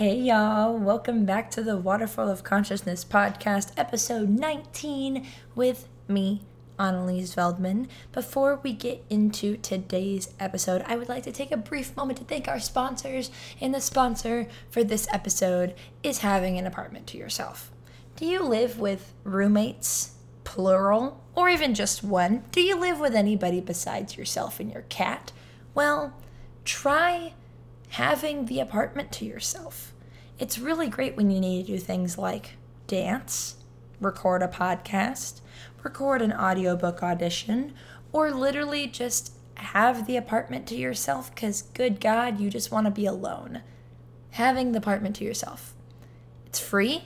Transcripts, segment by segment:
Hey y'all, welcome back to the Waterfall of Consciousness podcast, episode 19, with me, Annalise Veldman. Before we get into today's episode, I would like to take a brief moment to thank our sponsors. And the sponsor for this episode is having an apartment to yourself. Do you live with roommates, plural, or even just one? Do you live with anybody besides yourself and your cat? Well, try having the apartment to yourself. It's really great when you need to do things like dance, record a podcast, record an audiobook audition, or literally just have the apartment to yourself because, good God, you just want to be alone. Having the apartment to yourself. It's free.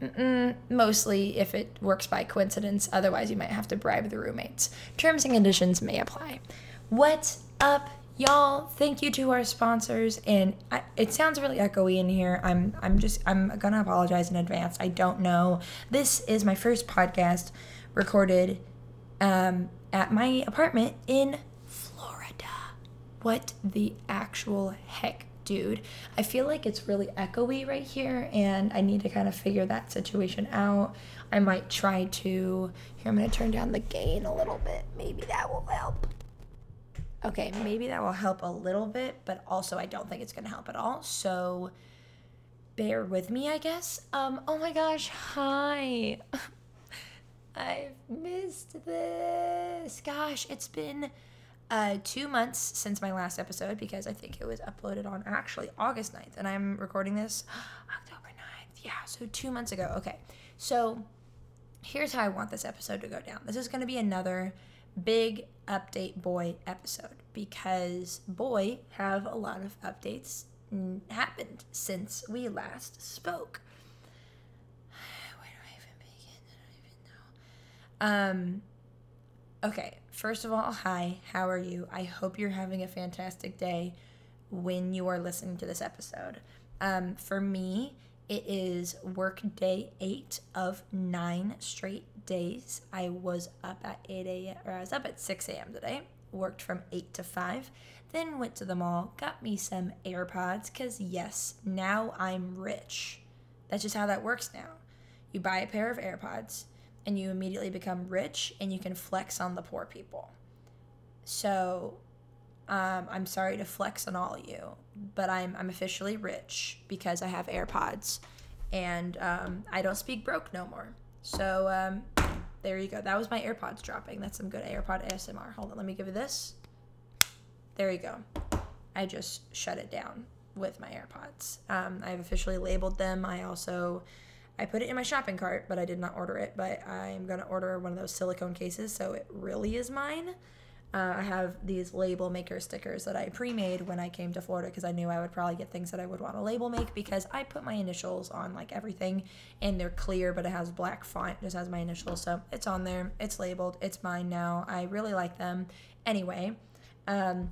Mm-mm, mostly if it works by coincidence. Otherwise, you might have to bribe the roommates. Terms and conditions may apply. What's up, y'all thank you to our sponsors and I, it sounds really echoey in here. I'm i'm just i'm gonna apologize in advance. I don't know. This is my first podcast recorded um, at my apartment in florida. What the actual heck dude? I feel like it's really echoey right here and i need to kind of figure that situation out. I might try to here i'm gonna turn down the gain a little bit. Maybe that will help okay, maybe that will help a little bit, but also I don't think it's going to help at all. So bear with me, I guess. Um, oh my gosh, hi. I've missed this. Gosh, it's been uh, two months since my last episode because I think it was uploaded on actually August 9th, and I'm recording this October 9th. Yeah, so two months ago. Okay, so here's how I want this episode to go down. This is going to be another big update boy episode because boy have a lot of updates happened since we last spoke. Where do I even begin? I don't even know. Um okay, first of all, hi, how are you? I hope you're having a fantastic day when you are listening to this episode. Um for me, it is work day eight of nine straight days. I was up at 8 a.m. or I was up at 6 a.m. today, worked from 8 to 5, then went to the mall, got me some AirPods, because yes, now I'm rich. That's just how that works now. You buy a pair of AirPods and you immediately become rich and you can flex on the poor people. So um, I'm sorry to flex on all of you, but I'm, I'm officially rich because I have AirPods and um, I don't speak broke no more. So um, there you go. That was my AirPods dropping. That's some good AirPod ASMR. Hold on, let me give you this. There you go. I just shut it down with my AirPods. Um, I've officially labeled them. I also I put it in my shopping cart, but I did not order it. But I'm gonna order one of those silicone cases, so it really is mine. Uh, I have these label maker stickers that I pre-made when I came to Florida because I knew I would probably get things that I would want to label make because I put my initials on like everything and they're clear but it has black font just has my initials so it's on there it's labeled it's mine now I really like them. Anyway um,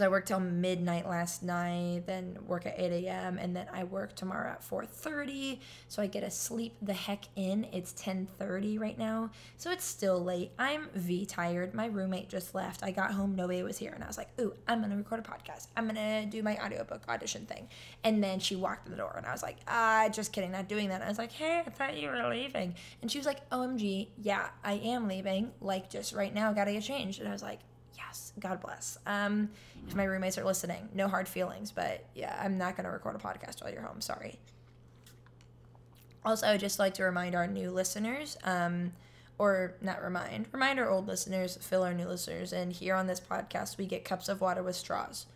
I worked till midnight last night, then work at 8 a.m., and then I work tomorrow at 4:30. So I get to sleep the heck in. It's 10:30 right now, so it's still late. I'm V tired. My roommate just left. I got home, nobody was here, and I was like, "Ooh, I'm gonna record a podcast. I'm gonna do my audiobook audition thing." And then she walked in the door, and I was like, "Ah, just kidding, not doing that." I was like, "Hey, I thought you were leaving," and she was like, "OMG, yeah, I am leaving. Like just right now, gotta get changed." And I was like, yes, God bless. Um, if my roommates are listening, no hard feelings, but yeah, I'm not going to record a podcast while you're home. Sorry. Also, I'd just like to remind our new listeners, um, or not remind, remind our old listeners, fill our new listeners. And here on this podcast, we get cups of water with straws,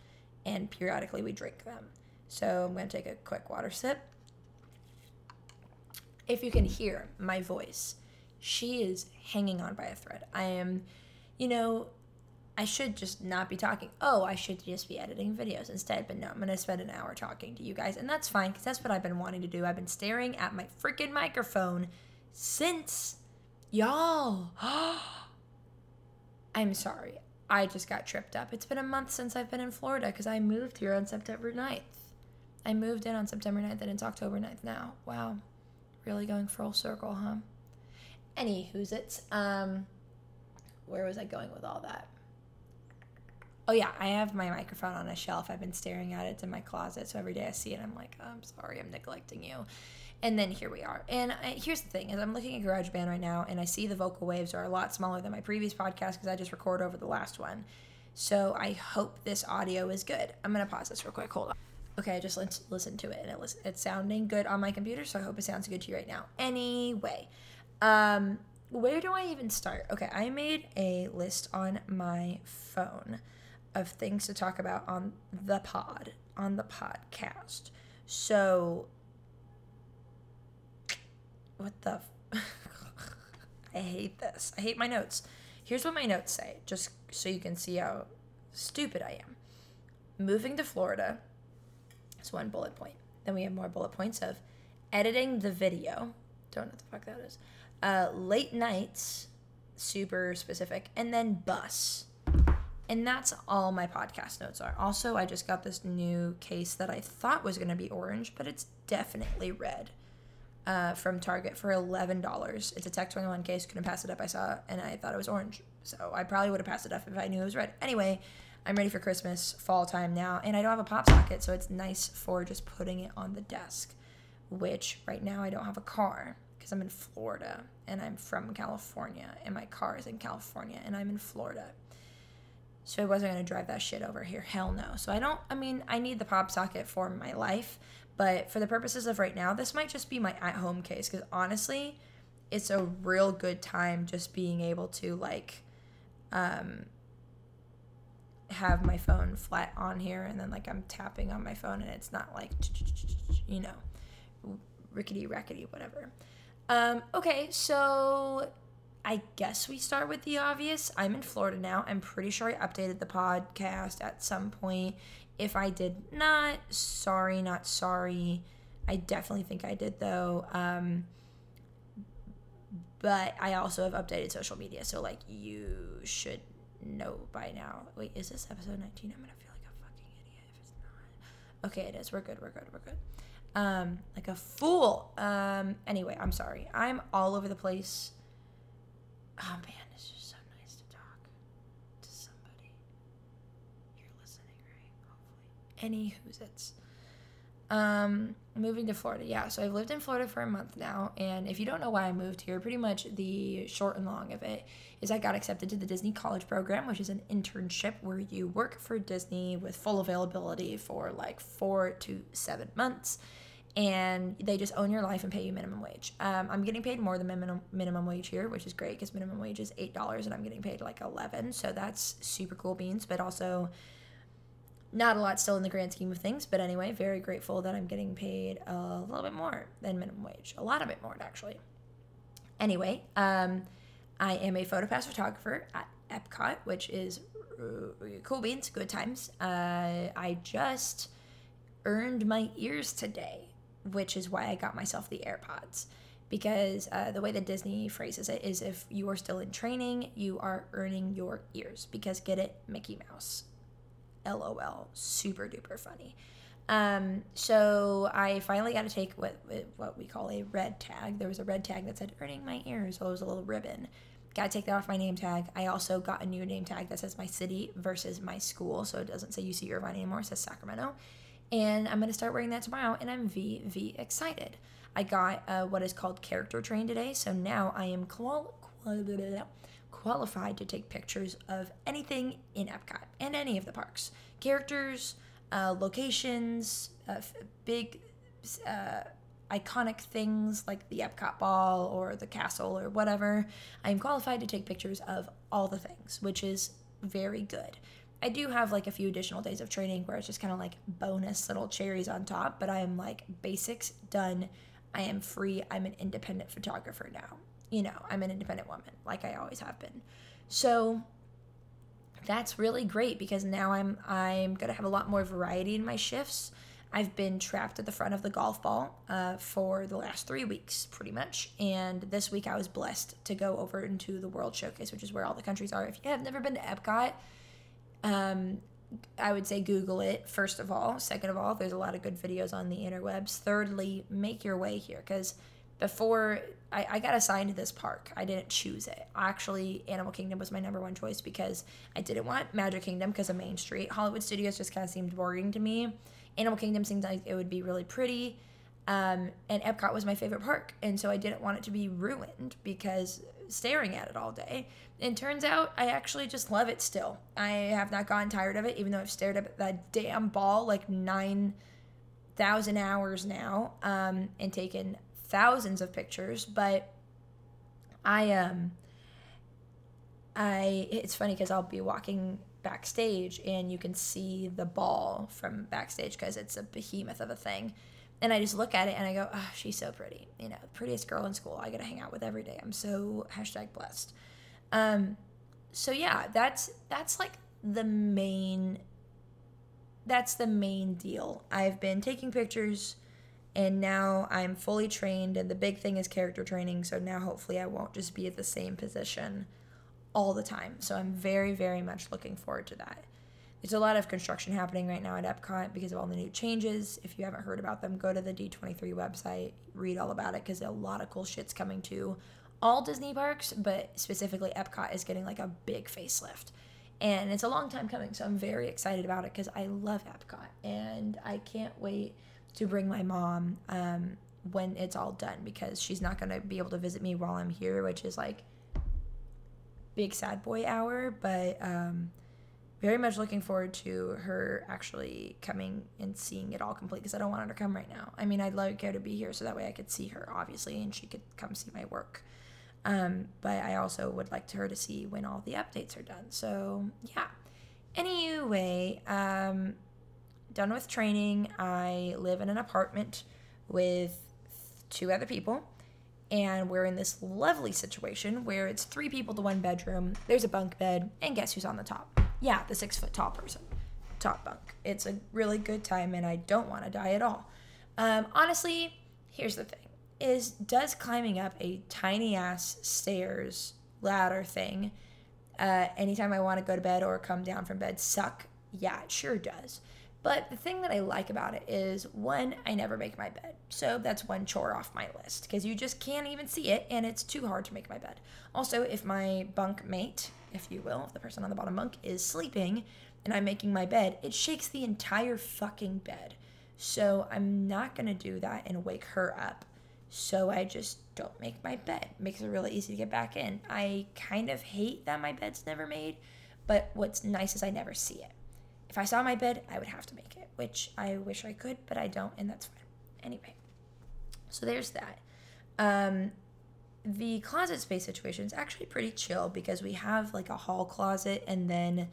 and periodically we drink them. So I'm going to take a quick water sip. If you can hear my voice, she is hanging on by a thread. I am, you know, I should just not be talking. Oh, I should just be editing videos instead. But no, I'm going to spend an hour talking to you guys. And that's fine because that's what I've been wanting to do. I've been staring at my freaking microphone since y'all. I'm sorry. I just got tripped up. It's been a month since I've been in Florida because I moved here on September 9th. I moved in on September 9th and it's October 9th now. Wow. Really going full circle, huh? Anywho's it's um where was I going with all that? Oh yeah, I have my microphone on a shelf. I've been staring at it. It's in my closet, so every day I see it, I'm like, oh, I'm sorry, I'm neglecting you. And then here we are. And I, here's the thing: is I'm looking at GarageBand right now, and I see the vocal waves are a lot smaller than my previous podcast because I just record over the last one. So I hope this audio is good. I'm gonna pause this real quick. Hold on. Okay, I just listened to it, and it it's sounding good on my computer. So I hope it sounds good to you right now. Anyway, um, where do I even start? Okay, I made a list on my phone of things to talk about on the pod, on the podcast. So, what the? F- I hate this. I hate my notes. Here's what my notes say, just so you can see how stupid I am. Moving to Florida is one bullet point. Then we have more bullet points of editing the video. Don't know what the fuck that is. Uh, late nights, super specific. And then bus and that's all my podcast notes are. Also, I just got this new case that I thought was going to be orange, but it's definitely red uh, from Target for $11. It's a Tech 21 case. Couldn't pass it up. I saw it and I thought it was orange. So I probably would have passed it up if I knew it was red. Anyway, I'm ready for Christmas, fall time now, and I don't have a pop socket, so it's nice for just putting it on the desk, which right now I don't have a car because I'm in Florida and I'm from California, and my car is in California, and I'm in Florida. So I wasn't going to drive that shit over here. Hell no. So I don't, I mean, I need the pop socket for my life. But for the purposes of right now, this might just be my at home case. Because honestly, it's a real good time just being able to, like, um, have my phone flat on here and then, like, I'm tapping on my phone and it's not like, you know, rickety rackety, whatever. Um, okay, so I guess we start with the obvious. I'm in Florida now. I'm pretty sure I updated the podcast at some point. If I did not, sorry, not sorry. I definitely think I did though. Um, but I also have updated social media, so like you should know by now. Wait, is this episode 19? I'm gonna feel like a fucking idiot if it's not. Okay, it is. We're good. We're good. We're good. Um, like a fool. Um, anyway, I'm sorry. I'm all over the place. Oh man, it's just so nice to talk to somebody. You're listening, right? Hopefully. Anywho's it's. Um, moving to Florida. Yeah, so I've lived in Florida for a month now, and if you don't know why I moved here, pretty much the short and long of it is I got accepted to the Disney College Program, which is an internship where you work for Disney with full availability for like four to seven months and they just own your life and pay you minimum wage. Um, I'm getting paid more than minimum minimum wage here, which is great because minimum wage is eight dollars and I'm getting paid like eleven, so that's super cool beans. But also, not a lot still in the grand scheme of things. But anyway, very grateful that I'm getting paid a little bit more than minimum wage, a lot of it more actually. Anyway, um, I am a PhotoPass photographer at Epcot, which is cool beans, good times. Uh, I just earned my ears today which is why I got myself the AirPods. Because uh, the way that Disney phrases it is if you are still in training, you are earning your ears. Because get it, Mickey Mouse. LOL. Super duper funny. Um, so I finally got to take what what we call a red tag. There was a red tag that said "earning my ears." So it was a little ribbon. Got to take that off my name tag. I also got a new name tag that says my city versus my school, so it doesn't say UC Irvine anymore. It says Sacramento and I'm going to start wearing that tomorrow, and I'm VV excited. I got uh, what is called character train today, so now I am qual- qual- qualified to take pictures of anything in Epcot and any of the parks. Characters, uh, locations, uh, big, uh, iconic things like the Epcot ball or the castle or whatever. I am qualified to take pictures of all the things, which is very good. I do have like a few additional days of training where it's just kind of like bonus little cherries on top, but I am like basics done. I am free. I'm an independent photographer now. You know, I'm an independent woman like I always have been. So that's really great because now I'm I'm going to have a lot more variety in my shifts. I've been trapped at the front of the golf ball uh, for the last three weeks, pretty much. And this week I was blessed to go over into the World Showcase, which is where all the countries are. If you have never been to Epcot, um, I would say Google it, first of all. Second of all, there's a lot of good videos on the interwebs. Thirdly, make your way here because before I, I got assigned to this park, I didn't choose it. Actually, Animal Kingdom was my number one choice because I didn't want Magic Kingdom because of Main Street. Hollywood Studios just kind of seemed boring to me. Animal Kingdom seemed like it would be really pretty. Um, and Epcot was my favorite park, and so I didn't want it to be ruined because staring at it all day. And turns out I actually just love it still. I have not gotten tired of it, even though I've stared at that damn ball like nine thousand hours now, um, and taken thousands of pictures. But I um, I it's funny because I'll be walking backstage and you can see the ball from backstage because it's a behemoth of a thing and I just look at it and I go, oh, she's so pretty. You know, prettiest girl in school. I get to hang out with every day. I'm so hashtag blessed. Um, so yeah, that's that's like the main. That's the main deal. I've been taking pictures, and now I'm fully trained. And the big thing is character training. So now hopefully I won't just be at the same position all the time. So I'm very very much looking forward to that. There's a lot of construction happening right now at Epcot because of all the new changes. If you haven't heard about them, go to the D23 website, read all about it because a lot of cool shit's coming to all Disney parks, but specifically Epcot is getting like a big facelift. And it's a long time coming, so I'm very excited about it because I love Epcot and I can't wait to bring my mom um, when it's all done because she's not going to be able to visit me while I'm here, which is like big sad boy hour. But um, very much looking forward to her actually coming and seeing it all complete because I don't want her to come right now. I mean, I'd like her to be here so that way I could see her, obviously, and she could come see my work. Um, but I also would like to her to see when all the updates are done. So, yeah. Anyway, um, done with training. I live in an apartment with two other people and we're in this lovely situation where it's three people to one bedroom. There's a bunk bed, and guess who's on the top? Yeah, the six foot tall person, top bunk. It's a really good time, and I don't want to die at all. Um, honestly, here's the thing: is does climbing up a tiny ass stairs ladder thing, uh, anytime I want to go to bed or come down from bed, suck? Yeah, it sure does. But the thing that I like about it is one, I never make my bed. So that's one chore off my list because you just can't even see it and it's too hard to make my bed. Also, if my bunk mate, if you will, the person on the bottom bunk is sleeping and I'm making my bed, it shakes the entire fucking bed. So I'm not going to do that and wake her up. So I just don't make my bed. Makes it really easy to get back in. I kind of hate that my bed's never made, but what's nice is I never see it. If I saw my bed, I would have to make it, which I wish I could, but I don't, and that's fine. Anyway, so there's that. Um, the closet space situation is actually pretty chill because we have like a hall closet and then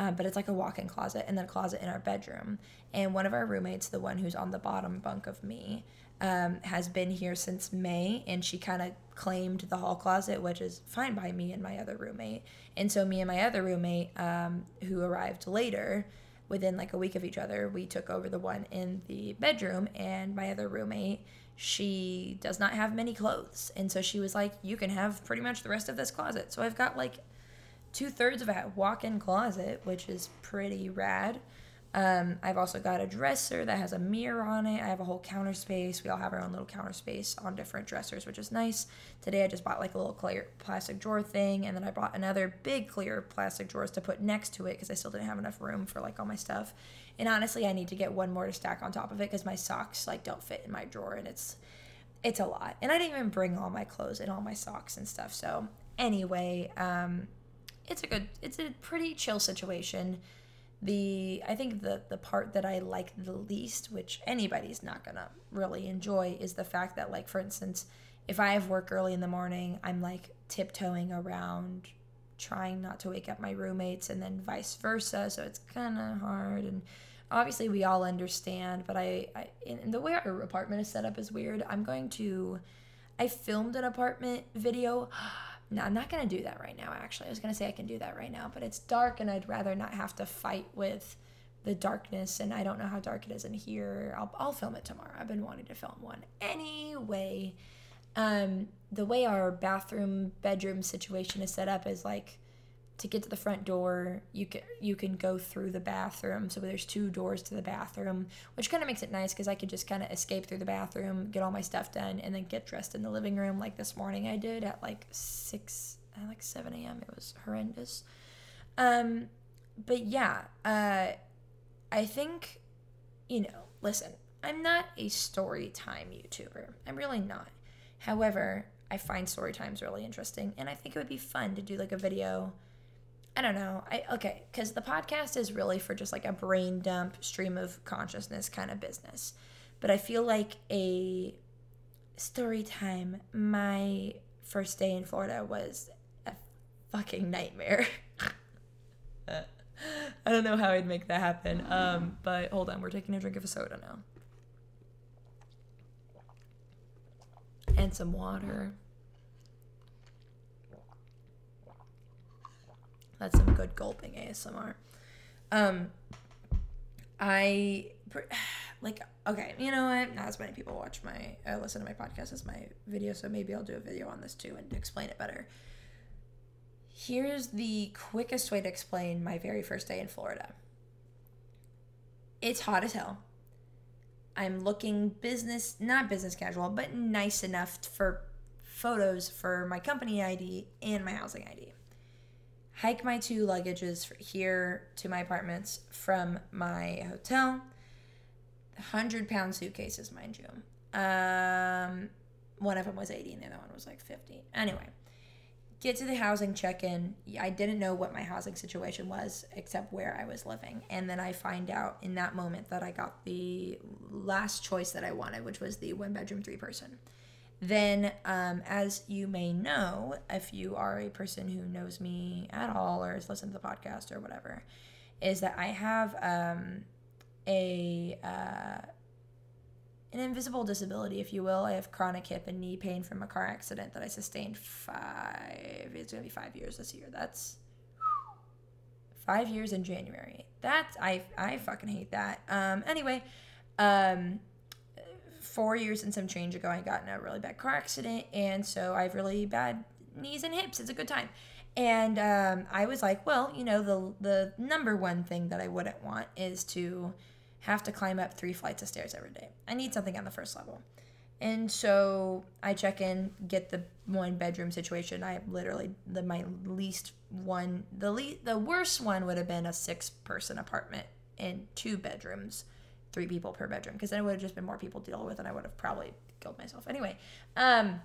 um, but it's like a walk-in closet and then a closet in our bedroom and one of our roommates the one who's on the bottom bunk of me um, has been here since may and she kind of claimed the hall closet which is fine by me and my other roommate. And so me and my other roommate um, who arrived later within like a week of each other we took over the one in the bedroom and my other roommate she does not have many clothes. And so she was like you can have pretty much the rest of this closet. So i've got like two thirds of a walk in closet, which is pretty rad. Um, I've also got a dresser that has a mirror on it. I have a whole counter space. We all have our own little counter space on different dressers, which is nice. Today I just bought like a little clear plastic drawer thing, and then I bought another big clear plastic drawers to put next to it because I still didn't have enough room for like all my stuff. And honestly, I need to get one more to stack on top of it because my socks like don't fit in my drawer, and it's it's a lot. And I didn't even bring all my clothes and all my socks and stuff. So anyway, um, it's a good it's a pretty chill situation the i think the the part that i like the least which anybody's not gonna really enjoy is the fact that like for instance if i have work early in the morning i'm like tiptoeing around trying not to wake up my roommates and then vice versa so it's kind of hard and obviously we all understand but i, I in the way our apartment is set up is weird. I'm going to i filmed an apartment video no, I'm not going to do that right now, actually. I was going to say I can do that right now, but it's dark and I'd rather not have to fight with the darkness and I don't know how dark it is in here. I'll, I'll film it tomorrow. I've been wanting to film one. Anyway, um, the way our bathroom bedroom situation is set up is like to get to the front door, you can you can go through the bathroom. So there's two doors to the bathroom, which kind of makes it nice because I could just kind of escape through the bathroom, get all my stuff done, and then get dressed in the living room like this morning I did at like six, like seven a.m. It was horrendous. Um, but yeah, uh, I think, you know, listen, I'm not a story time YouTuber. I'm really not. However, I find story times really interesting, and I think it would be fun to do like a video I don't know. I okay, because the podcast is really for just like a brain dump, stream of consciousness kind of business. But I feel like a story time. My first day in Florida was a fucking nightmare. I don't know how I'd make that happen. Um, but hold on, we're taking a drink of a soda now. And some water. That's some good gulping ASMR. Um, I like okay, you know what? Not as many people watch my uh, listen to my podcast as my video, so maybe I'll do a video on this too and explain it better. Here's the quickest way to explain my very first day in Florida. It's hot as hell. I'm looking business, not business casual, but nice enough for photos for my company ID and my housing ID hike my two luggages here to my apartments from my hotel. 100 pound suitcases, mind you. Um, one of them was 80 and the other one was like 50. Anyway, get to the housing check in. I didn't know what my housing situation was except where I was living. And then I find out in that moment that I got the last choice that I wanted, which was the one bedroom, three person then um, as you may know if you are a person who knows me at all or has listened to the podcast or whatever is that i have um, a uh, an invisible disability if you will. I have chronic hip and knee pain from a car accident that i sustained five it's going to be five years this year. That's five years in january. That's i i fucking hate that. Um anyway um four years and some change ago, I got in a really bad car accident, and so I have really bad knees and hips. It's a good time. And um, I was like, well, you know, the the number one thing that I wouldn't want is to have to climb up three flights of stairs every day. I need something on the first level. And so I check in, get the one bedroom situation. I literally the my least one the le- the worst one would have been a six person apartment in two bedrooms three people per bedroom because then it would have just been more people to deal with and I would have probably killed myself. Anyway, um,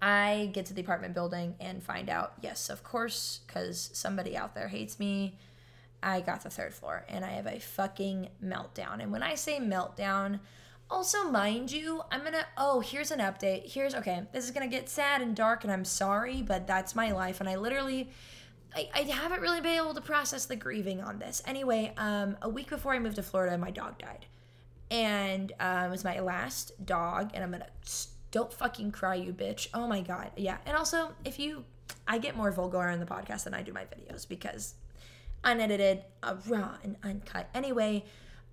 I get to the apartment building and find out, yes, of course, because somebody out there hates me. I got the third floor and I have a fucking meltdown. And when I say meltdown, also mind you, I'm gonna, oh, here's an update. Here's, okay, this is gonna get sad and dark and I'm sorry, but that's my life. And I literally, I, I haven't really been able to process the grieving on this. Anyway, um, a week before I moved to Florida, my dog died. And um, it was my last dog, and I'm gonna don't fucking cry, you bitch. Oh my god, yeah. And also, if you, I get more vulgar on the podcast than I do my videos because unedited, uh, raw, and uncut. Anyway,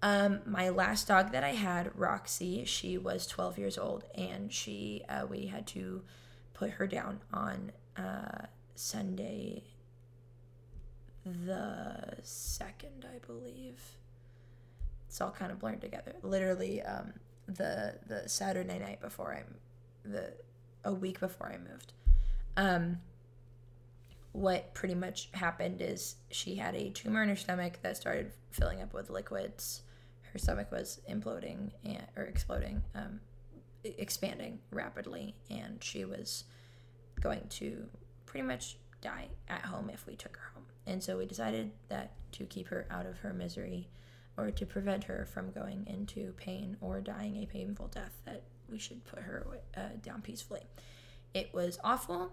um, my last dog that I had, Roxy, she was 12 years old, and she, uh, we had to put her down on uh, Sunday the second, I believe. It's all kind of blurred together. Literally, um, the the Saturday night before I'm the a week before I moved. Um, what pretty much happened is she had a tumor in her stomach that started filling up with liquids. Her stomach was imploding and, or exploding, um, expanding rapidly, and she was going to pretty much die at home if we took her. And so we decided that to keep her out of her misery or to prevent her from going into pain or dying a painful death, that we should put her uh, down peacefully. It was awful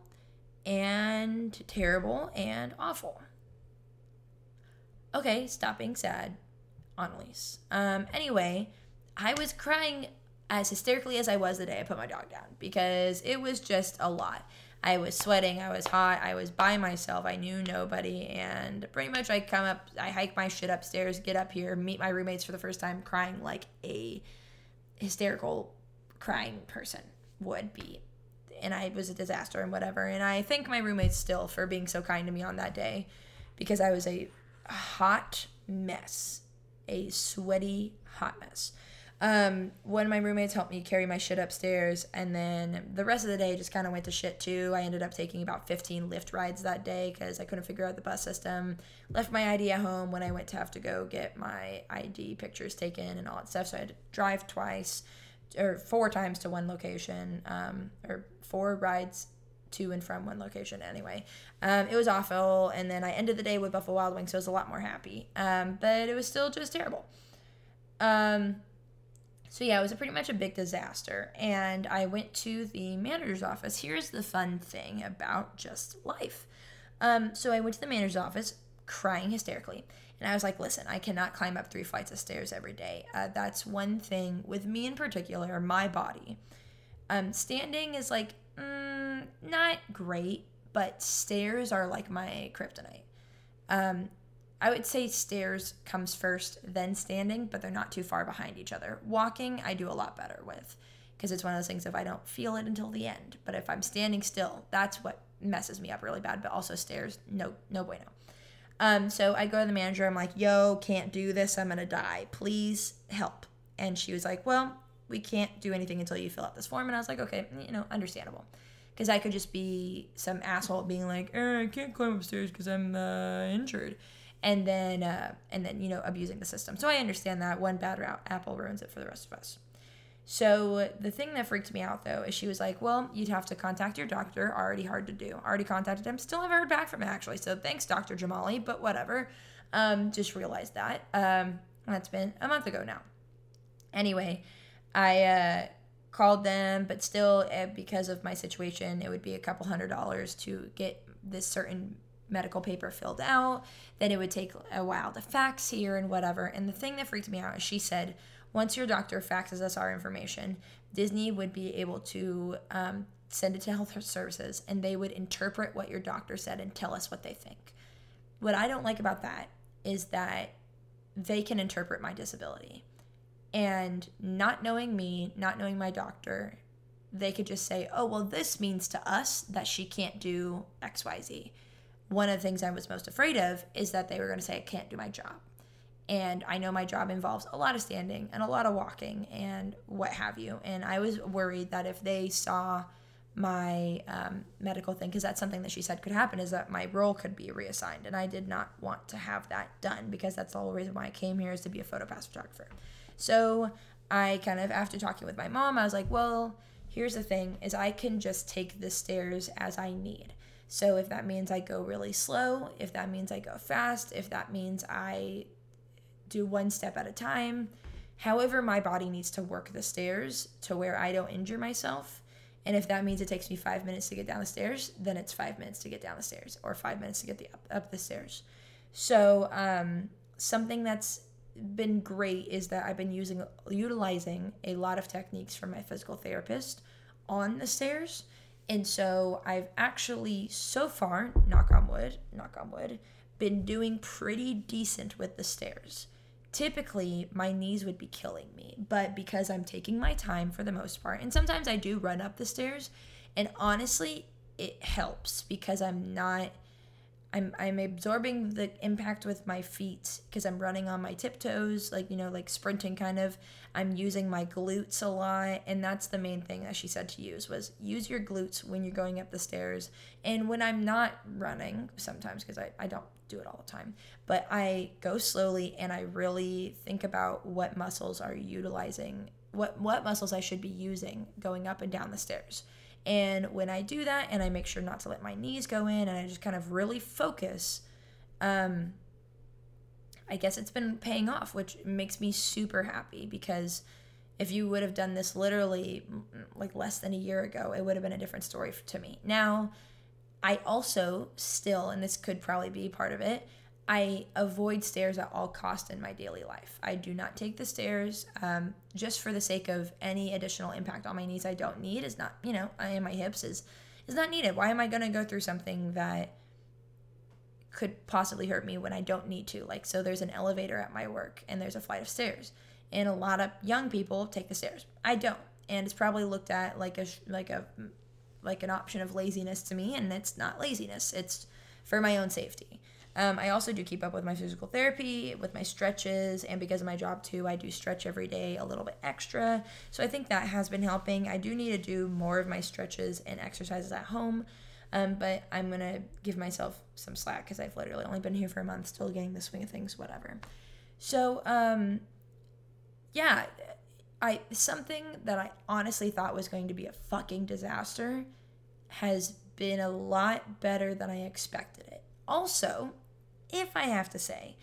and terrible and awful. Okay, stop being sad, Annalise. Um, anyway, I was crying as hysterically as I was the day I put my dog down because it was just a lot. I was sweating, I was hot, I was by myself, I knew nobody, and pretty much I come up, I hike my shit upstairs, get up here, meet my roommates for the first time, crying like a hysterical crying person would be. and I was a disaster and whatever. And I thank my roommates still for being so kind to me on that day because I was a hot mess, a sweaty hot mess. Um, one of my roommates helped me carry my shit upstairs, and then the rest of the day just kind of went to shit too. I ended up taking about 15 Lyft rides that day because I couldn't figure out the bus system. Left my ID at home when I went to have to go get my ID pictures taken and all that stuff. So I had to drive twice or four times to one location, um, or four rides to and from one location anyway. Um, it was awful, and then I ended the day with Buffalo Wild Wings, so I was a lot more happy. Um, but it was still just terrible. Um, so yeah, it was pretty much a big disaster. And I went to the manager's office. Here's the fun thing about just life. Um, so I went to the manager's office crying hysterically. And I was like, listen, I cannot climb up three flights of stairs every day. Uh, that's one thing with me in particular, my body. Um, standing is like, mm, not great, but stairs are like my kryptonite. Um, I would say stairs comes first, then standing, but they're not too far behind each other. Walking, I do a lot better with because it's one of those things if I don't feel it until the end. But if I'm standing still, that's what messes me up really bad. But also stairs, no, no bueno. Um, so I go to the manager. I'm like, "Yo, can't do this. I'm gonna die. Please help." And she was like, "Well, we can't do anything until you fill out this form." And I was like, "Okay, you know, understandable." Because I could just be some asshole being like, eh, "I can't climb upstairs because I'm uh, injured." And then uh, and then you know abusing the system. So I understand that one bad route apple ruins it for the rest of us. So the thing that freaked me out though is she was like, "Well, you'd have to contact your doctor. Already hard to do. Already contacted him. Still haven't heard back from him actually. So thanks, Doctor Jamali. But whatever. Um, just realized that. Um, that's been a month ago now. Anyway, I uh, called them, but still, uh, because of my situation, it would be a couple hundred dollars to get this certain medical paper filled out, then it would take a while to fax here and whatever. And the thing that freaked me out is she said, once your doctor faxes us our information, Disney would be able to um, send it to health services and they would interpret what your doctor said and tell us what they think. What I don't like about that is that they can interpret my disability. And not knowing me, not knowing my doctor, they could just say, oh, well, this means to us that she can't do XYZ one of the things I was most afraid of is that they were going to say, I can't do my job. And I know my job involves a lot of standing and a lot of walking and what have you. And I was worried that if they saw my um, medical thing, because that's something that she said could happen, is that my role could be reassigned. And I did not want to have that done because that's the whole reason why I came here is to be a photo pass photographer. So I kind of, after talking with my mom, I was like, well, here's the thing is I can just take the stairs as I need. So if that means I go really slow, if that means I go fast, if that means I do one step at a time, however my body needs to work the stairs to where I don't injure myself. And if that means it takes me five minutes to get down the stairs, then it's five minutes to get down the stairs or five minutes to get the up, up the stairs. So um, something that's been great is that I've been using utilizing a lot of techniques from my physical therapist on the stairs and so I've actually, so far, knock on wood, knock on wood, been doing pretty decent with the stairs. Typically, my knees would be killing me, but because I'm taking my time for the most part, and sometimes I do run up the stairs, and honestly, it helps because I'm not I'm I'm absorbing the impact with my feet because I'm running on my tiptoes, like you know, like sprinting kind of. I'm using my glutes a lot, and that's the main thing that she said to use was use your glutes when you're going up the stairs. And when I'm not running, sometimes because I, I don't do it all the time, but I go slowly and I really think about what muscles are utilizing, what what muscles I should be using going up and down the stairs. And when I do that and I make sure not to let my knees go in and I just kind of really focus, um, I guess it's been paying off, which makes me super happy because if you would have done this literally like less than a year ago, it would have been a different story to me. Now, I also still, and this could probably be part of it, I avoid stairs at all cost in my daily life. I do not take the stairs um, just for the sake of any additional impact on my knees. I don't need is not you know and my hips is is not needed. Why am I going to go through something that could possibly hurt me when I don't need to? Like so, there's an elevator at my work and there's a flight of stairs, and a lot of young people take the stairs. I don't, and it's probably looked at like a like a like an option of laziness to me, and it's not laziness. It's for my own safety. Um, I also do keep up with my physical therapy, with my stretches, and because of my job too, I do stretch every day a little bit extra. So I think that has been helping. I do need to do more of my stretches and exercises at home, um, but I'm gonna give myself some slack because I've literally only been here for a month, still getting the swing of things, whatever. So, um, yeah, I something that I honestly thought was going to be a fucking disaster has been a lot better than I expected it. Also, if I have to say,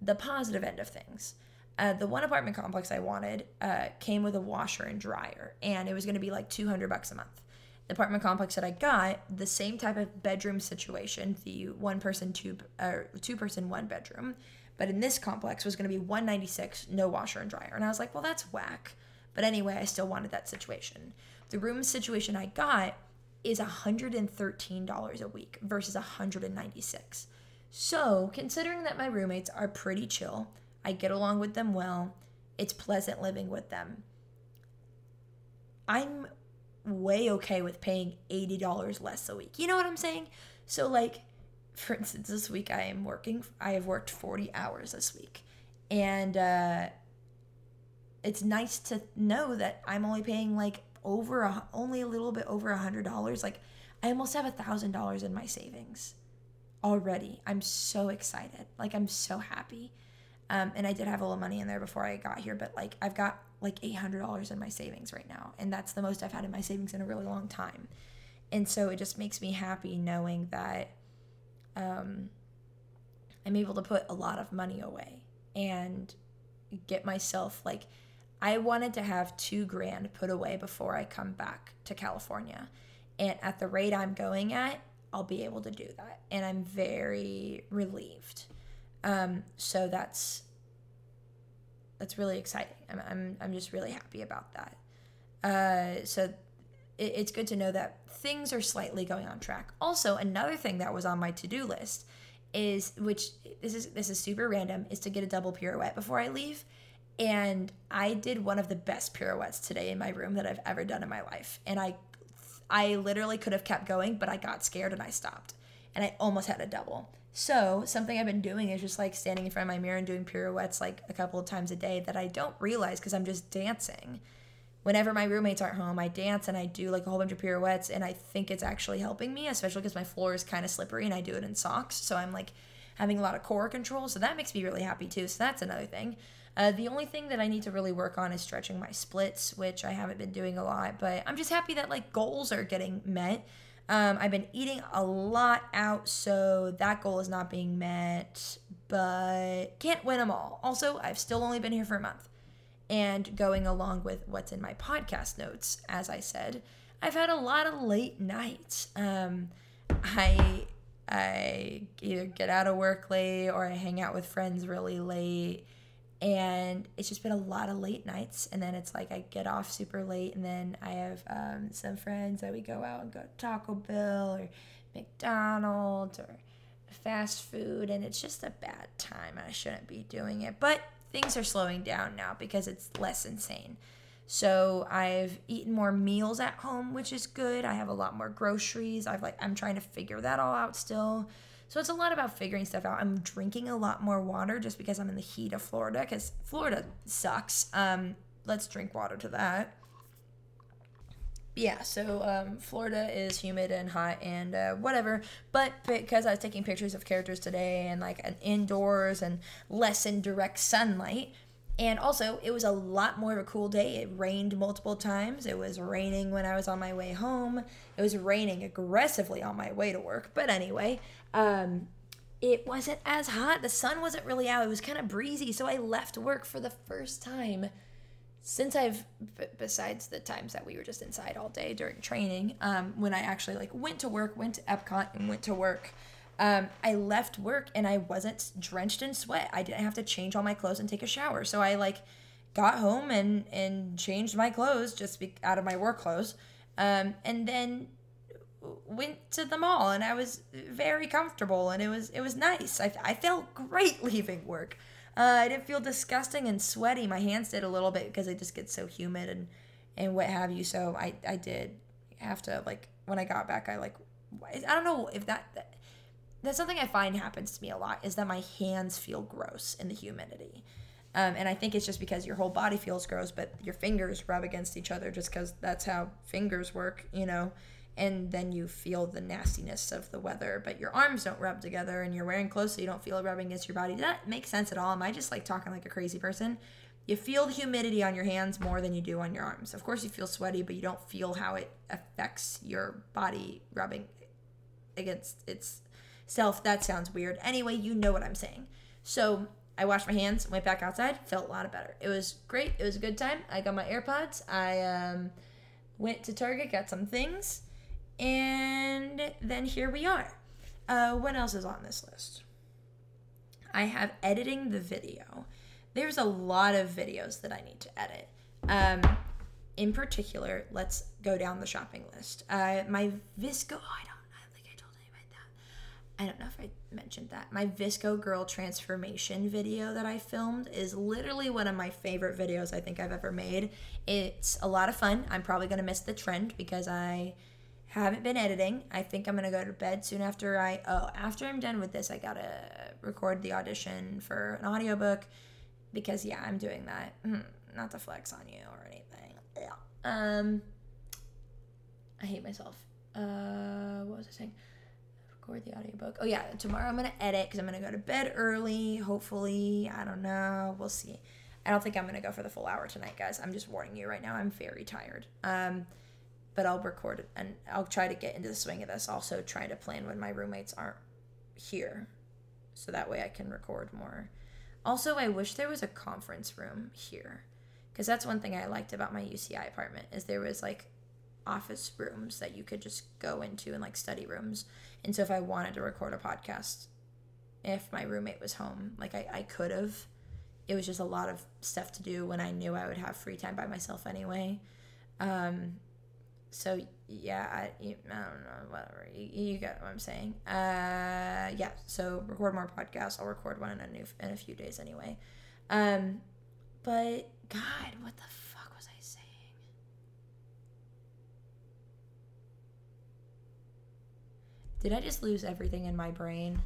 the positive end of things. Uh, the one apartment complex I wanted uh, came with a washer and dryer, and it was going to be like 200 bucks a month. The apartment complex that I got, the same type of bedroom situation, the one person, two, uh, two person, one bedroom, but in this complex was going to be 196, no washer and dryer. And I was like, well, that's whack. But anyway, I still wanted that situation. The room situation I got is $113 a week versus 196. So, considering that my roommates are pretty chill, I get along with them well, it's pleasant living with them. I'm way okay with paying $80 less a week. You know what I'm saying? So, like, for instance, this week I am working, I have worked 40 hours this week. And uh, it's nice to know that I'm only paying like over a, only a little bit over a hundred dollars. Like I almost have a thousand dollars in my savings already. I'm so excited. Like I'm so happy. Um, and I did have a little money in there before I got here, but like I've got like eight hundred dollars in my savings right now, and that's the most I've had in my savings in a really long time. And so it just makes me happy knowing that um, I'm able to put a lot of money away and get myself like I wanted to have two grand put away before I come back to California. And at the rate I'm going at, I'll be able to do that. And I'm very relieved. Um, so that's that's really exciting. I'm, I'm, I'm just really happy about that. Uh, so it, it's good to know that things are slightly going on track. Also, another thing that was on my to-do list is which this is this is super random is to get a double pirouette before I leave. And I did one of the best pirouettes today in my room that I've ever done in my life. And I I literally could have kept going, but I got scared and I stopped. And I almost had a double. So, something I've been doing is just like standing in front of my mirror and doing pirouettes like a couple of times a day that I don't realize because I'm just dancing. Whenever my roommates aren't home, I dance and I do like a whole bunch of pirouettes, and I think it's actually helping me, especially because my floor is kind of slippery and I do it in socks. So, I'm like having a lot of core control. So, that makes me really happy too. So, that's another thing. Uh, the only thing that I need to really work on is stretching my splits, which I haven't been doing a lot, but I'm just happy that like goals are getting met. Um, I've been eating a lot out, so that goal is not being met, but can't win them all. Also, I've still only been here for a month. And going along with what's in my podcast notes, as I said, I've had a lot of late nights. Um, I I either get out of work late or I hang out with friends really late and it's just been a lot of late nights and then it's like i get off super late and then i have um, some friends that we go out and go to taco bell or mcdonald's or fast food and it's just a bad time i shouldn't be doing it but things are slowing down now because it's less insane. So i've eaten more meals at home which is good. I have a lot more groceries. I've like i'm trying to figure that all out still so it's a lot about figuring stuff out. I'm drinking a lot more water just because I'm in the heat of Florida because Florida sucks. Um, let's drink water to that. Yeah, so um, Florida is humid and hot and uh, whatever. But because I was taking pictures of characters today and like an indoors and less in direct sunlight, and also, it was a lot more of a cool day. It rained multiple times. It was raining when I was on my way home. It was raining aggressively on my way to work. But anyway, um, it wasn't as hot. The sun wasn't really out. It was kind of breezy. So I left work for the first time since I've, b- besides the times that we were just inside all day during training, um, when I actually like went to work, went to Epcot, and went to work. Um, I left work and I wasn't drenched in sweat. I didn't have to change all my clothes and take a shower. So I like got home and and changed my clothes just be, out of my work clothes, um, and then went to the mall and I was very comfortable and it was it was nice. I, I felt great leaving work. Uh, I didn't feel disgusting and sweaty. My hands did a little bit because they just get so humid and and what have you. So I I did have to like when I got back, I like, I don't know if that, that that's something I find happens to me a lot is that my hands feel gross in the humidity. Um, and I think it's just because your whole body feels gross, but your fingers rub against each other just because that's how fingers work, you know. And then you feel the nastiness of the weather, but your arms don't rub together, and you're wearing clothes so you don't feel it rubbing against your body. Does that make sense at all? Am I just like talking like a crazy person? You feel the humidity on your hands more than you do on your arms. Of course, you feel sweaty, but you don't feel how it affects your body rubbing against itself. That sounds weird. Anyway, you know what I'm saying. So I washed my hands, went back outside, felt a lot better. It was great. It was a good time. I got my AirPods. I um, went to Target, got some things, and then here we are. Uh, what else is on this list? I have editing the video. There's a lot of videos that I need to edit. Um, in particular, let's go down the shopping list. Uh, my VSCO. Oh, I don't know if I mentioned that. My VSCO Girl transformation video that I filmed is literally one of my favorite videos I think I've ever made. It's a lot of fun. I'm probably going to miss the trend because I haven't been editing. I think I'm going to go to bed soon after I oh, after I'm done with this, I got to record the audition for an audiobook because yeah, I'm doing that. Hmm, not to flex on you or anything. Um I hate myself. Uh what was I saying? Record the audiobook. Oh yeah, tomorrow I'm gonna edit because I'm gonna go to bed early. Hopefully, I don't know. We'll see. I don't think I'm gonna go for the full hour tonight, guys. I'm just warning you right now. I'm very tired. Um, but I'll record and I'll try to get into the swing of this. Also, trying to plan when my roommates aren't here, so that way I can record more. Also, I wish there was a conference room here, because that's one thing I liked about my UCI apartment is there was like office rooms that you could just go into and like study rooms. And so if I wanted to record a podcast, if my roommate was home, like I, I could have. It was just a lot of stuff to do when I knew I would have free time by myself anyway. Um, so yeah, I, I don't know, whatever. You, you get what I'm saying. Uh, yeah. So record more podcasts. I'll record one in a new in a few days anyway. Um, but God, what the fuck was I saying? Did I just lose everything in my brain?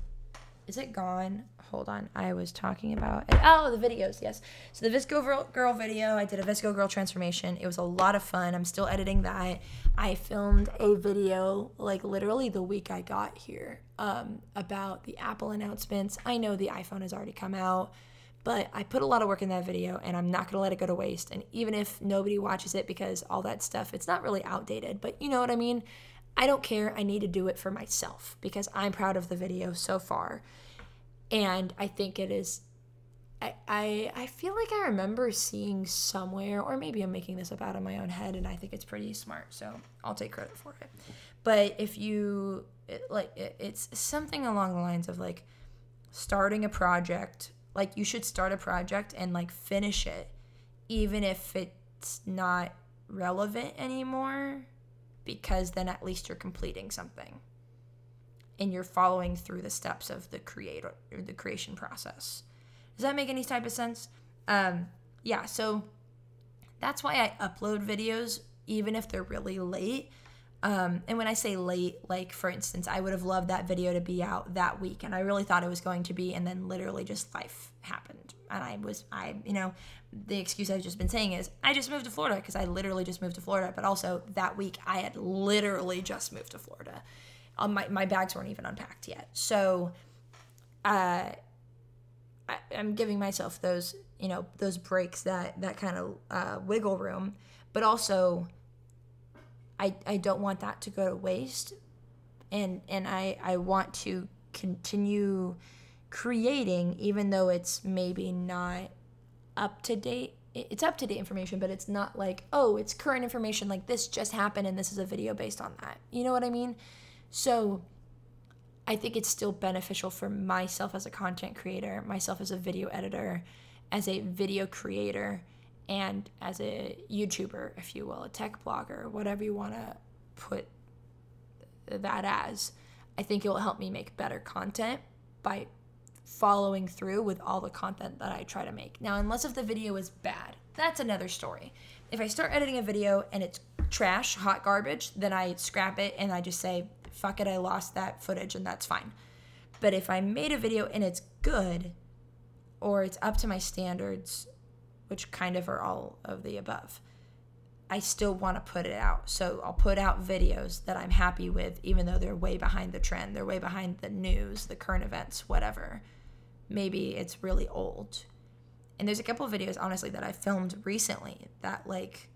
Is it gone? Hold on. I was talking about oh the videos. Yes. So the VSCO girl video. I did a VSCO girl transformation. It was a lot of fun. I'm still editing that. I filmed a video like literally the week I got here um, about the Apple announcements. I know the iPhone has already come out, but I put a lot of work in that video, and I'm not gonna let it go to waste. And even if nobody watches it because all that stuff, it's not really outdated. But you know what I mean. I don't care. I need to do it for myself because I'm proud of the video so far. And I think it is I, I I feel like I remember seeing somewhere, or maybe I'm making this up out of my own head, and I think it's pretty smart, so I'll take credit for it. But if you it, like, it, it's something along the lines of like starting a project, like you should start a project and like finish it, even if it's not relevant anymore because then at least you're completing something and you're following through the steps of the creator or the creation process. Does that make any type of sense? Um, yeah, so that's why I upload videos even if they're really late um, and when I say late, like for instance, I would have loved that video to be out that week, and I really thought it was going to be, and then literally just life happened, and I was, I, you know, the excuse I've just been saying is I just moved to Florida because I literally just moved to Florida, but also that week I had literally just moved to Florida. Um, my my bags weren't even unpacked yet, so, uh, I, am giving myself those, you know, those breaks that that kind of uh, wiggle room, but also I, I don't want that to go to waste and and I, I want to continue creating even though it's maybe not up to date it's up to date information but it's not like oh it's current information like this just happened and this is a video based on that. You know what i mean? So i think it's still beneficial for myself as a content creator myself as a video editor as a video creator and as a YouTuber, if you will, a tech blogger, whatever you want to put that as, I think it will help me make better content by following through with all the content that I try to make. Now, unless if the video is bad, that's another story. If I start editing a video and it's trash, hot garbage, then I scrap it and I just say, fuck it, I lost that footage and that's fine. But if I made a video and it's good or it's up to my standards, which kind of are all of the above, I still want to put it out. So I'll put out videos that I'm happy with, even though they're way behind the trend. They're way behind the news, the current events, whatever. Maybe it's really old. And there's a couple of videos, honestly, that I filmed recently that, like,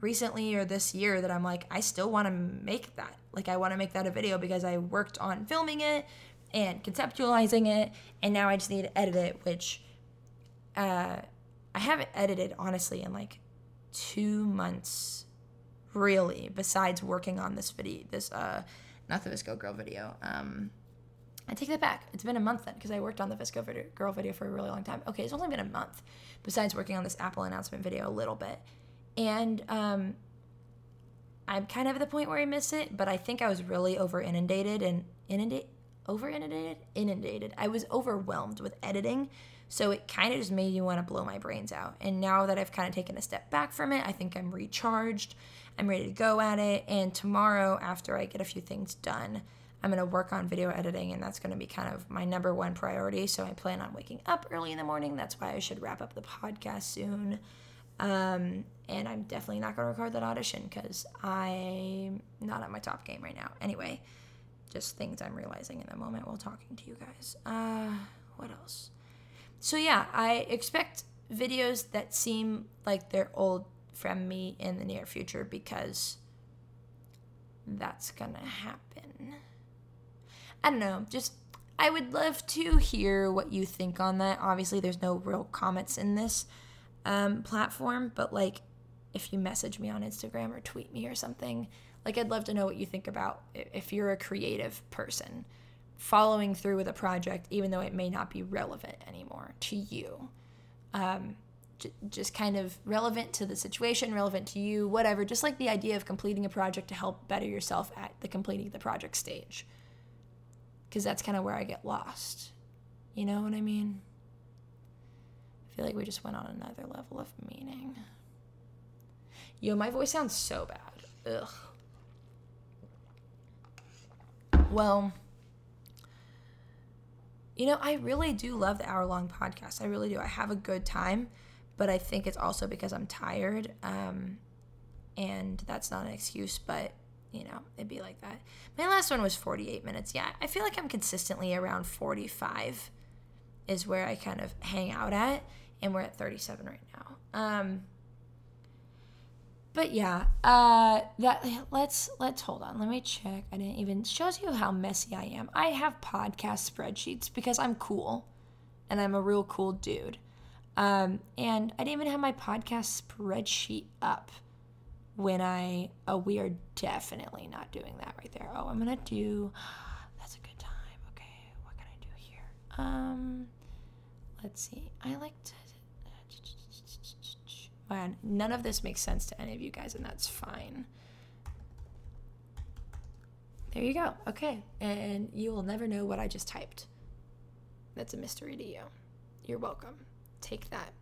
recently or this year that I'm like, I still want to make that. Like, I want to make that a video because I worked on filming it and conceptualizing it, and now I just need to edit it, which uh, I haven't edited, honestly, in like two months really besides working on this video this uh not the VSCO girl video um I take that back. It's been a month then because I worked on the VSCO video, girl video for a really long time. Okay, it's only been a month besides working on this Apple announcement video a little bit. And um, I'm kind of at the point where I miss it, but I think I was really over inundated and inundated, over inundated, inundated. I was overwhelmed with editing so it kind of just made me want to blow my brains out. And now that I've kind of taken a step back from it, I think I'm recharged. I'm ready to go at it. And tomorrow, after I get a few things done, I'm going to work on video editing, and that's going to be kind of my number one priority. So I plan on waking up early in the morning. That's why I should wrap up the podcast soon. Um, and I'm definitely not going to record that audition because I'm not at my top game right now. Anyway, just things I'm realizing in the moment while talking to you guys. Uh, what else? So yeah, I expect videos that seem like they're old from me in the near future because that's gonna happen. I don't know, just I would love to hear what you think on that. Obviously, there's no real comments in this um, platform, but like if you message me on Instagram or tweet me or something, like I'd love to know what you think about if you're a creative person following through with a project, even though it may not be relevant anymore to you. Um, j- just kind of relevant to the situation, relevant to you, whatever. Just like the idea of completing a project to help better yourself at the completing the project stage. Because that's kind of where I get lost. You know what I mean? I feel like we just went on another level of meaning. Yo, my voice sounds so bad. Ugh. Well, you know, I really do love the hour long podcast. I really do. I have a good time, but I think it's also because I'm tired. Um, and that's not an excuse, but you know, it'd be like that. My last one was 48 minutes. Yeah, I feel like I'm consistently around 45 is where I kind of hang out at, and we're at 37 right now. Um, but yeah, uh, that let's let's hold on. Let me check. I didn't even shows you how messy I am. I have podcast spreadsheets because I'm cool, and I'm a real cool dude. Um, and I didn't even have my podcast spreadsheet up when I. Oh, we are definitely not doing that right there. Oh, I'm gonna do. That's a good time. Okay, what can I do here? Um, let's see. I like to Man, none of this makes sense to any of you guys, and that's fine. There you go. Okay. And you will never know what I just typed. That's a mystery to you. You're welcome. Take that.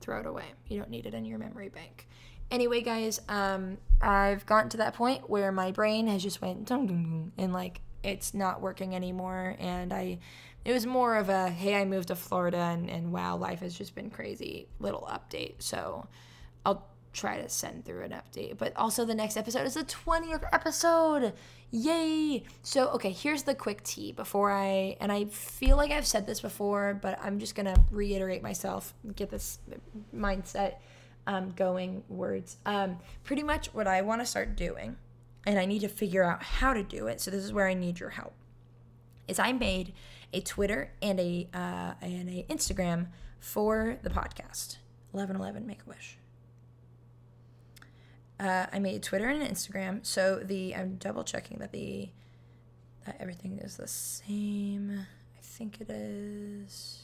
Throw it away. You don't need it in your memory bank. Anyway, guys, um, I've gotten to that point where my brain has just went dum dum dum and like it's not working anymore and I it was more of a hey i moved to florida and, and wow life has just been crazy little update. So i'll try to send through an update. But also the next episode is the 20th episode! Yay! So okay here's the quick tea before i and i feel like i've said this before but i'm just gonna reiterate myself get this mindset um, going words um, pretty much what i want to start doing and i need to figure out how to do it so this is where i need your help is i made a Twitter and a uh, and a Instagram for the podcast. Eleven eleven, make a wish. Uh, I made Twitter and an Instagram, so the I'm double checking that the that everything is the same. I think it is.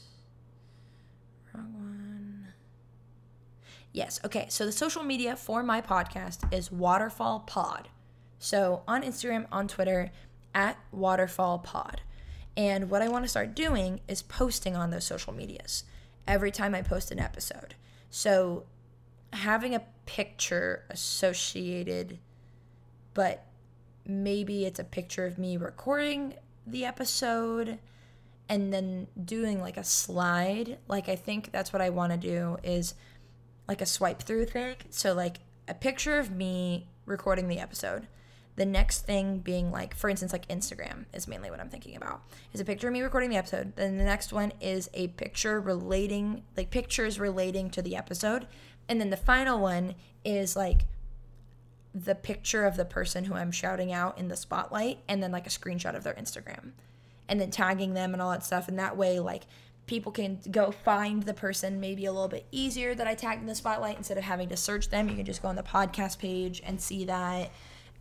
Wrong one. Yes. Okay. So the social media for my podcast is Waterfall Pod. So on Instagram, on Twitter, at Waterfall Pod. And what I want to start doing is posting on those social medias every time I post an episode. So having a picture associated, but maybe it's a picture of me recording the episode and then doing like a slide. Like I think that's what I want to do is like a swipe through thing. So like a picture of me recording the episode. The next thing being like, for instance, like Instagram is mainly what I'm thinking about. Is a picture of me recording the episode. Then the next one is a picture relating, like pictures relating to the episode. And then the final one is like the picture of the person who I'm shouting out in the spotlight and then like a screenshot of their Instagram and then tagging them and all that stuff. And that way, like, people can go find the person maybe a little bit easier that I tagged in the spotlight instead of having to search them. You can just go on the podcast page and see that.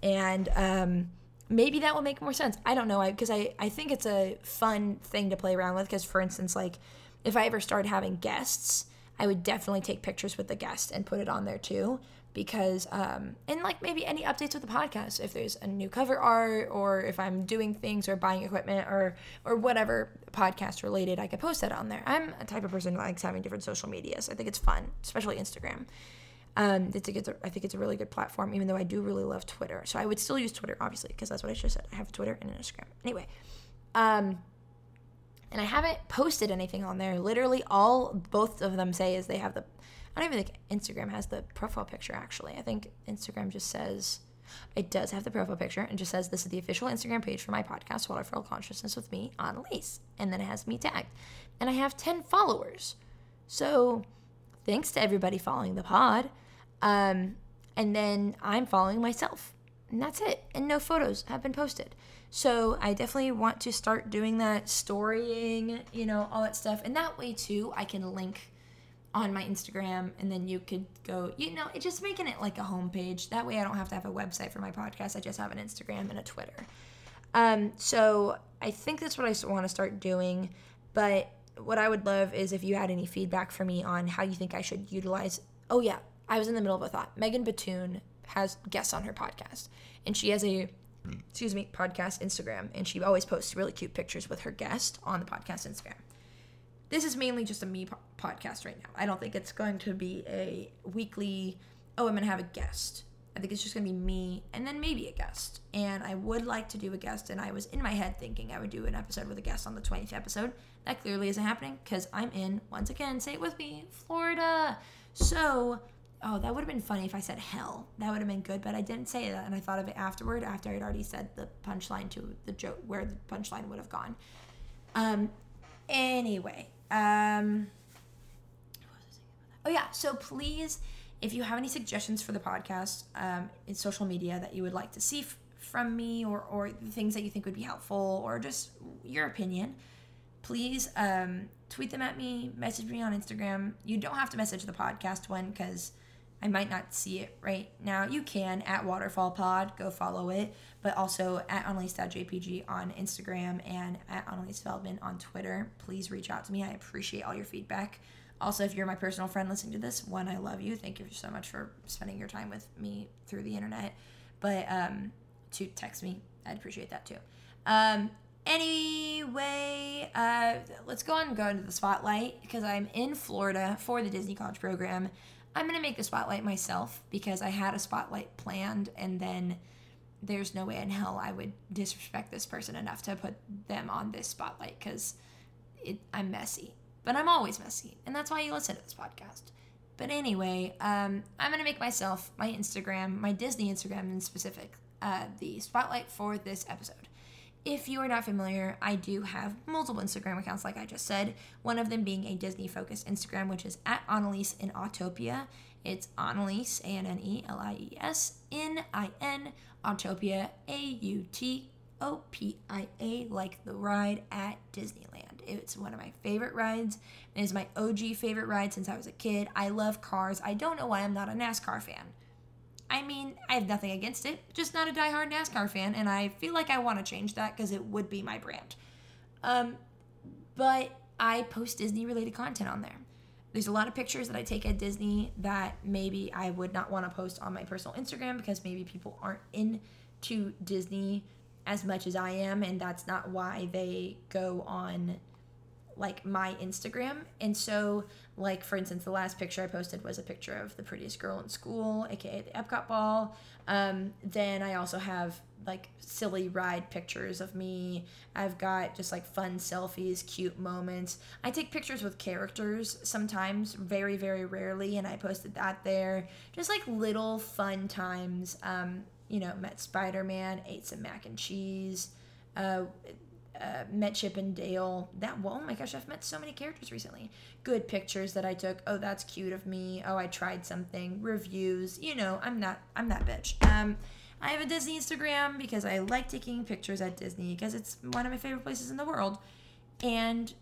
And um, maybe that will make more sense. I don't know. Because I, I, I think it's a fun thing to play around with. Because, for instance, like, if I ever started having guests, I would definitely take pictures with the guest and put it on there too because um, and like maybe any updates with the podcast if there's a new cover art or if i'm doing things or buying equipment or or whatever podcast related i could post that on there i'm a type of person who likes having different social medias i think it's fun especially instagram um, it's a good, I think it's a really good platform, even though I do really love Twitter. So I would still use Twitter, obviously, because that's what I just said. I have Twitter and Instagram. Anyway, um, and I haven't posted anything on there. Literally, all both of them say is they have the I don't even think Instagram has the profile picture actually. I think Instagram just says it does have the profile picture and just says this is the official Instagram page for my podcast, Waterfall Consciousness with me, on Annalise. And then it has me tagged. And I have 10 followers. So thanks to everybody following the pod. Um, and then I'm following myself. And that's it. And no photos have been posted. So I definitely want to start doing that, storying, you know, all that stuff. And that way too, I can link on my Instagram, and then you could go, you know, it just making it like a homepage. That way I don't have to have a website for my podcast. I just have an Instagram and a Twitter. Um, so I think that's what I want to start doing. But what I would love is if you had any feedback for me on how you think I should utilize. Oh, yeah, I was in the middle of a thought. Megan Batoon has guests on her podcast, and she has a excuse me podcast Instagram, and she always posts really cute pictures with her guest on the podcast Instagram this is mainly just a me podcast right now. I don't think it's going to be a weekly, oh, I'm going to have a guest. I think it's just going to be me and then maybe a guest. And I would like to do a guest, and I was in my head thinking I would do an episode with a guest on the 20th episode. That clearly isn't happening because I'm in, once again, say it with me, Florida. So, oh, that would have been funny if I said hell. That would have been good, but I didn't say that. And I thought of it afterward after I'd already said the punchline to the joke, where the punchline would have gone. Um, anyway, um, oh yeah, so please, if you have any suggestions for the podcast um, in social media that you would like to see f- from me, or or things that you think would be helpful, or just your opinion, please um, tweet them at me, message me on Instagram. You don't have to message the podcast one because I might not see it right now. You can at Waterfall Pod, go follow it, but also at Annalise.jpg on Instagram and at Annalise Feldman on Twitter. Please reach out to me. I appreciate all your feedback. Also, if you're my personal friend listening to this, one, I love you. Thank you so much for spending your time with me through the internet. But um, to text me, I'd appreciate that too. Um, anyway, uh, let's go on and go into the spotlight because I'm in Florida for the Disney College program. I'm going to make the spotlight myself because I had a spotlight planned and then there's no way in hell I would disrespect this person enough to put them on this spotlight because I'm messy. But I'm always messy, and that's why you listen to this podcast. But anyway, um, I'm gonna make myself my Instagram, my Disney Instagram in specific, uh, the spotlight for this episode. If you are not familiar, I do have multiple Instagram accounts, like I just said. One of them being a Disney focused Instagram, which is at Annalise in Autopia. It's Annalise, A N N E L I E S, N I N, Autopia, A U T O P I A, like the ride at Disneyland. It's one of my favorite rides. It is my OG favorite ride since I was a kid. I love cars. I don't know why I'm not a NASCAR fan. I mean, I have nothing against it, just not a diehard NASCAR fan, and I feel like I want to change that because it would be my brand. Um, but I post Disney related content on there. There's a lot of pictures that I take at Disney that maybe I would not want to post on my personal Instagram because maybe people aren't into Disney as much as I am, and that's not why they go on like my Instagram. And so, like, for instance, the last picture I posted was a picture of the prettiest girl in school, aka the Epcot ball. Um, then I also have like silly ride pictures of me. I've got just like fun selfies, cute moments. I take pictures with characters sometimes, very, very rarely, and I posted that there. Just like little fun times. Um, you know, met Spider Man, ate some mac and cheese. Uh, uh, met Chip and Dale. That oh my gosh, I've met so many characters recently. Good pictures that I took. Oh, that's cute of me. Oh, I tried something. Reviews. You know, I'm not. I'm that bitch. Um, I have a Disney Instagram because I like taking pictures at Disney because it's one of my favorite places in the world. And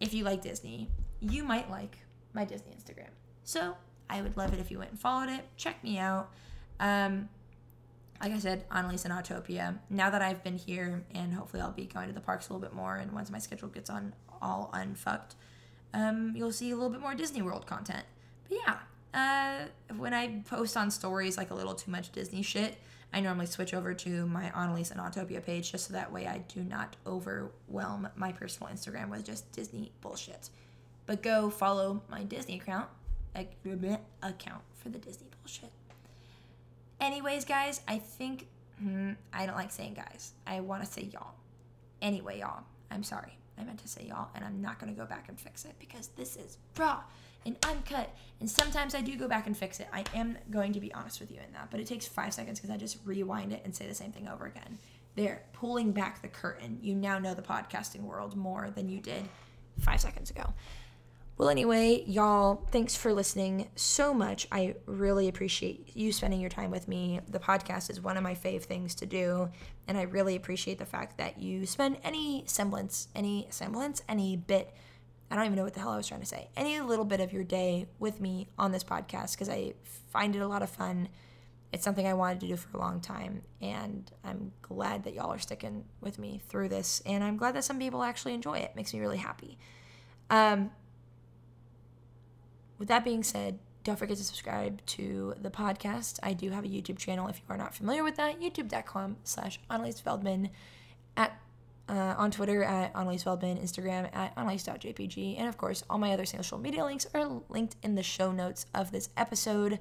if you like Disney, you might like my Disney Instagram. So I would love it if you went and followed it. Check me out. Um, like I said, Annalise and Autopia. Now that I've been here, and hopefully I'll be going to the parks a little bit more, and once my schedule gets on all unfucked, um, you'll see a little bit more Disney World content. But yeah, uh, when I post on stories like a little too much Disney shit, I normally switch over to my Annalise and Autopia page just so that way I do not overwhelm my personal Instagram with just Disney bullshit. But go follow my Disney account, account for the Disney bullshit. Anyways, guys, I think hmm, I don't like saying guys. I want to say y'all. Anyway, y'all, I'm sorry. I meant to say y'all, and I'm not going to go back and fix it because this is raw and uncut. And sometimes I do go back and fix it. I am going to be honest with you in that, but it takes five seconds because I just rewind it and say the same thing over again. There, pulling back the curtain. You now know the podcasting world more than you did five seconds ago. Well, anyway, y'all, thanks for listening so much. I really appreciate you spending your time with me. The podcast is one of my fave things to do, and I really appreciate the fact that you spend any semblance, any semblance, any bit. I don't even know what the hell I was trying to say. Any little bit of your day with me on this podcast because I find it a lot of fun. It's something I wanted to do for a long time, and I'm glad that y'all are sticking with me through this. And I'm glad that some people actually enjoy it. it makes me really happy. Um, with that being said, don't forget to subscribe to the podcast. I do have a YouTube channel if you are not familiar with that, youtube.com slash Annalise Feldman at uh, on Twitter at Annalise Feldman, Instagram at Annalise.jpg, and of course, all my other social media links are linked in the show notes of this episode.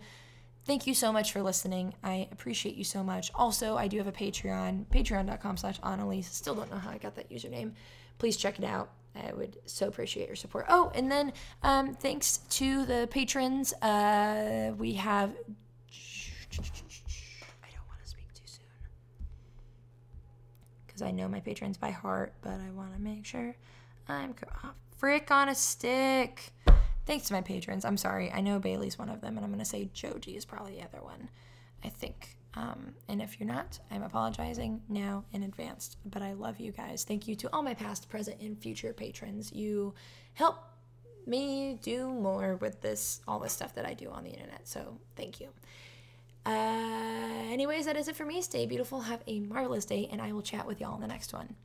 Thank you so much for listening. I appreciate you so much. Also, I do have a Patreon, patreon.com slash Annalise. Still don't know how I got that username. Please check it out. I would so appreciate your support. Oh, and then um, thanks to the patrons, uh, we have. I don't want to speak too soon because I know my patrons by heart, but I want to make sure I'm oh, frick on a stick. Thanks to my patrons. I'm sorry. I know Bailey's one of them, and I'm going to say Joji is probably the other one. I think. Um, and if you're not, I'm apologizing now in advance. But I love you guys. Thank you to all my past, present, and future patrons. You help me do more with this, all the stuff that I do on the internet. So thank you. Uh, anyways, that is it for me. Stay beautiful. Have a marvelous day, and I will chat with y'all in the next one.